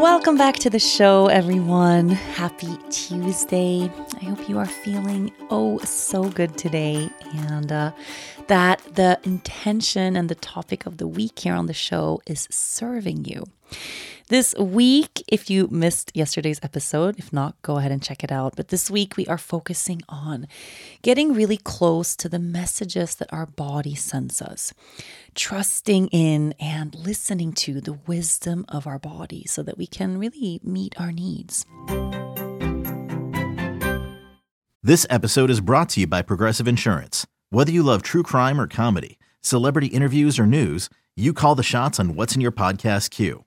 Welcome back to the show, everyone. Happy Tuesday. I hope you are feeling oh so good today and uh, that the intention and the topic of the week here on the show is serving you. This week, if you missed yesterday's episode, if not, go ahead and check it out. But this week, we are focusing on getting really close to the messages that our body sends us, trusting in and listening to the wisdom of our body so that we can really meet our needs. This episode is brought to you by Progressive Insurance. Whether you love true crime or comedy, celebrity interviews or news, you call the shots on what's in your podcast queue.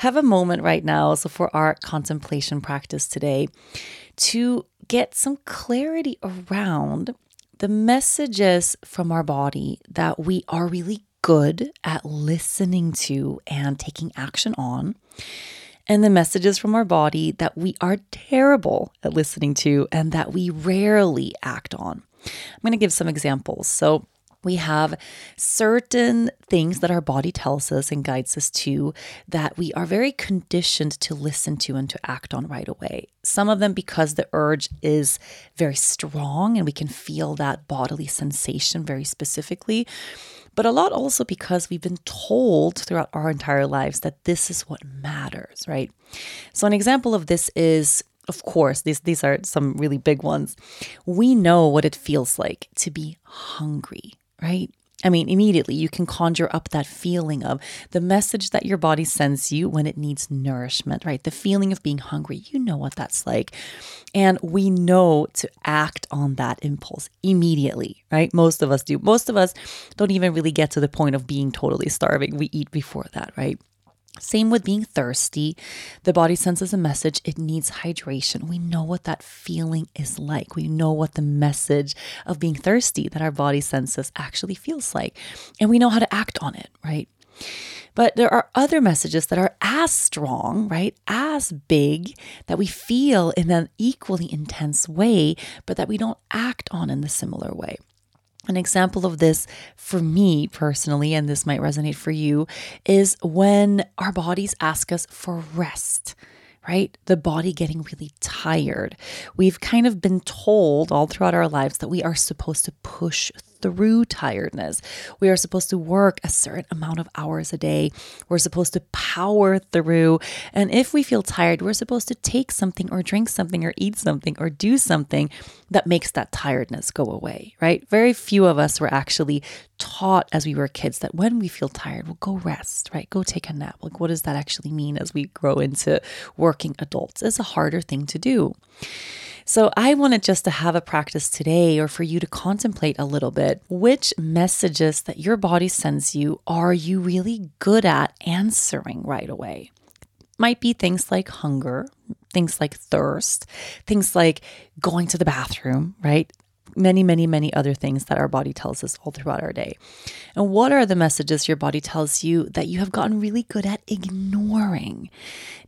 have a moment right now, so for our contemplation practice today, to get some clarity around the messages from our body that we are really good at listening to and taking action on, and the messages from our body that we are terrible at listening to and that we rarely act on. I'm going to give some examples. So, we have certain things that our body tells us and guides us to that we are very conditioned to listen to and to act on right away. Some of them because the urge is very strong and we can feel that bodily sensation very specifically. But a lot also because we've been told throughout our entire lives that this is what matters, right? So, an example of this is of course, these these are some really big ones. We know what it feels like to be hungry, right? I mean, immediately you can conjure up that feeling of the message that your body sends you when it needs nourishment, right? The feeling of being hungry. You know what that's like. And we know to act on that impulse immediately, right? Most of us do. Most of us don't even really get to the point of being totally starving. We eat before that, right? Same with being thirsty. The body senses a message, it needs hydration. We know what that feeling is like. We know what the message of being thirsty that our body senses actually feels like. And we know how to act on it, right? But there are other messages that are as strong, right? As big that we feel in an equally intense way, but that we don't act on in the similar way. An example of this for me personally, and this might resonate for you, is when our bodies ask us for rest right? The body getting really tired. We've kind of been told all throughout our lives that we are supposed to push through tiredness. We are supposed to work a certain amount of hours a day. We're supposed to power through. And if we feel tired, we're supposed to take something or drink something or eat something or do something that makes that tiredness go away, right? Very few of us were actually taught as we were kids that when we feel tired, we'll go rest, right? Go take a nap. Like, what does that actually mean as we grow into working adults? It's a harder thing to do. So I wanted just to have a practice today or for you to contemplate a little bit which messages that your body sends you are you really good at answering right away? Might be things like hunger, things like thirst, things like going to the bathroom, right? many, many, many other things that our body tells us all throughout our day. And what are the messages your body tells you that you have gotten really good at ignoring?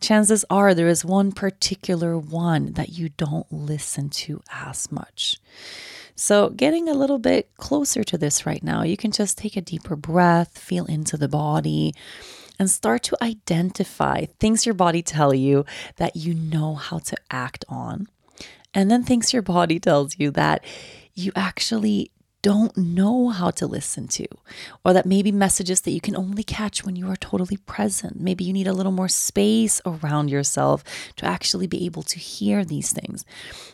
Chances are there is one particular one that you don't listen to as much. So, getting a little bit closer to this right now, you can just take a deeper breath, feel into the body, and start to identify things your body tell you that you know how to act on. And then things your body tells you that you actually don't know how to listen to, or that maybe messages that you can only catch when you are totally present. Maybe you need a little more space around yourself to actually be able to hear these things.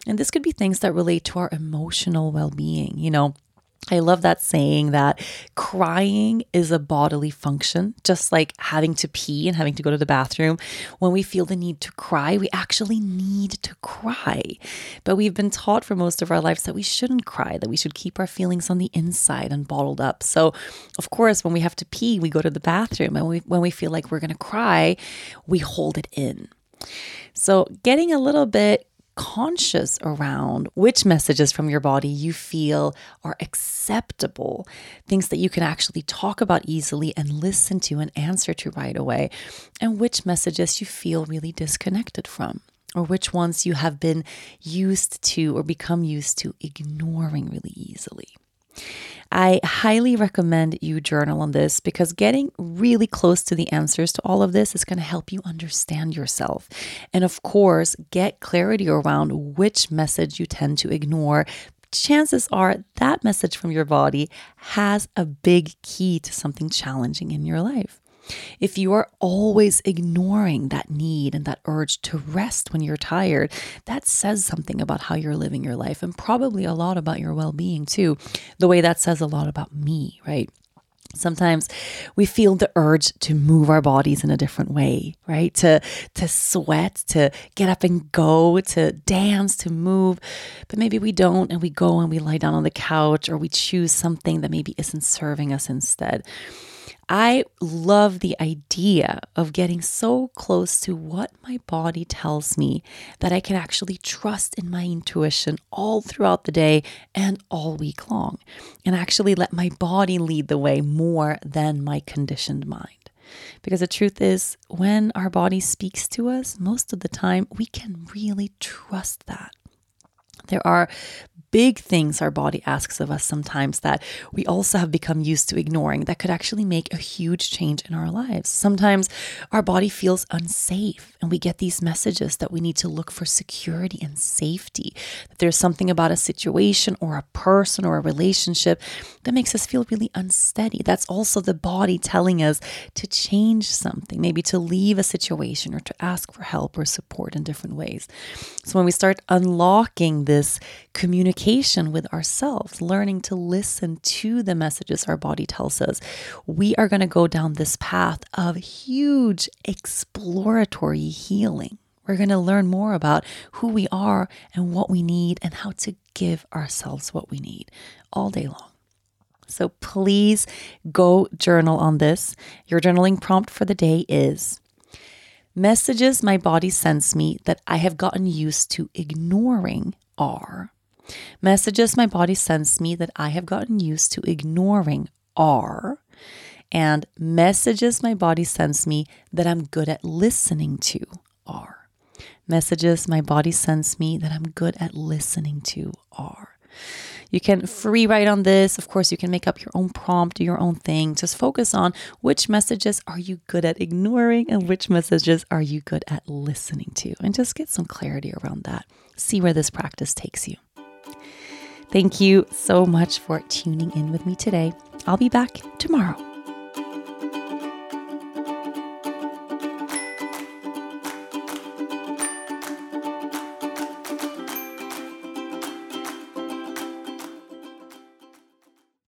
And this could be things that relate to our emotional well being. You know, I love that saying that crying is a bodily function, just like having to pee and having to go to the bathroom. When we feel the need to cry, we actually need to cry. But we've been taught for most of our lives that we shouldn't cry, that we should keep our feelings on the inside and bottled up. So, of course, when we have to pee, we go to the bathroom. And we, when we feel like we're going to cry, we hold it in. So, getting a little bit conscious around which messages from your body you feel are acceptable, things that you can actually talk about easily and listen to and answer to right away, and which messages you feel really disconnected from. Or which ones you have been used to or become used to ignoring really easily. I highly recommend you journal on this because getting really close to the answers to all of this is going to help you understand yourself. And of course, get clarity around which message you tend to ignore chances are that message from your body has a big key to something challenging in your life. If you are always ignoring that need and that urge to rest when you're tired, that says something about how you're living your life and probably a lot about your well being too. The way that says a lot about me, right? Sometimes we feel the urge to move our bodies in a different way, right? To to sweat, to get up and go, to dance, to move. But maybe we don't and we go and we lie down on the couch or we choose something that maybe isn't serving us instead. I love the idea of getting so close to what my body tells me that I can actually trust in my intuition all throughout the day and all week long, and actually let my body lead the way more than my conditioned mind. Because the truth is, when our body speaks to us, most of the time we can really trust that. There are big things our body asks of us sometimes that we also have become used to ignoring that could actually make a huge change in our lives. Sometimes our body feels unsafe and we get these messages that we need to look for security and safety, that there's something about a situation or a person or a relationship that makes us feel really unsteady. That's also the body telling us to change something, maybe to leave a situation or to ask for help or support in different ways. So when we start unlocking this communication with ourselves, learning to listen to the messages our body tells us, we are going to go down this path of huge exploratory healing. We're going to learn more about who we are and what we need and how to give ourselves what we need all day long. So please go journal on this. Your journaling prompt for the day is Messages my body sends me that I have gotten used to ignoring are Messages my body sends me that I have gotten used to ignoring are, and messages my body sends me that I'm good at listening to are. Messages my body sends me that I'm good at listening to are. You can free write on this. Of course, you can make up your own prompt, do your own thing. Just focus on which messages are you good at ignoring and which messages are you good at listening to, and just get some clarity around that. See where this practice takes you. Thank you so much for tuning in with me today. I'll be back tomorrow.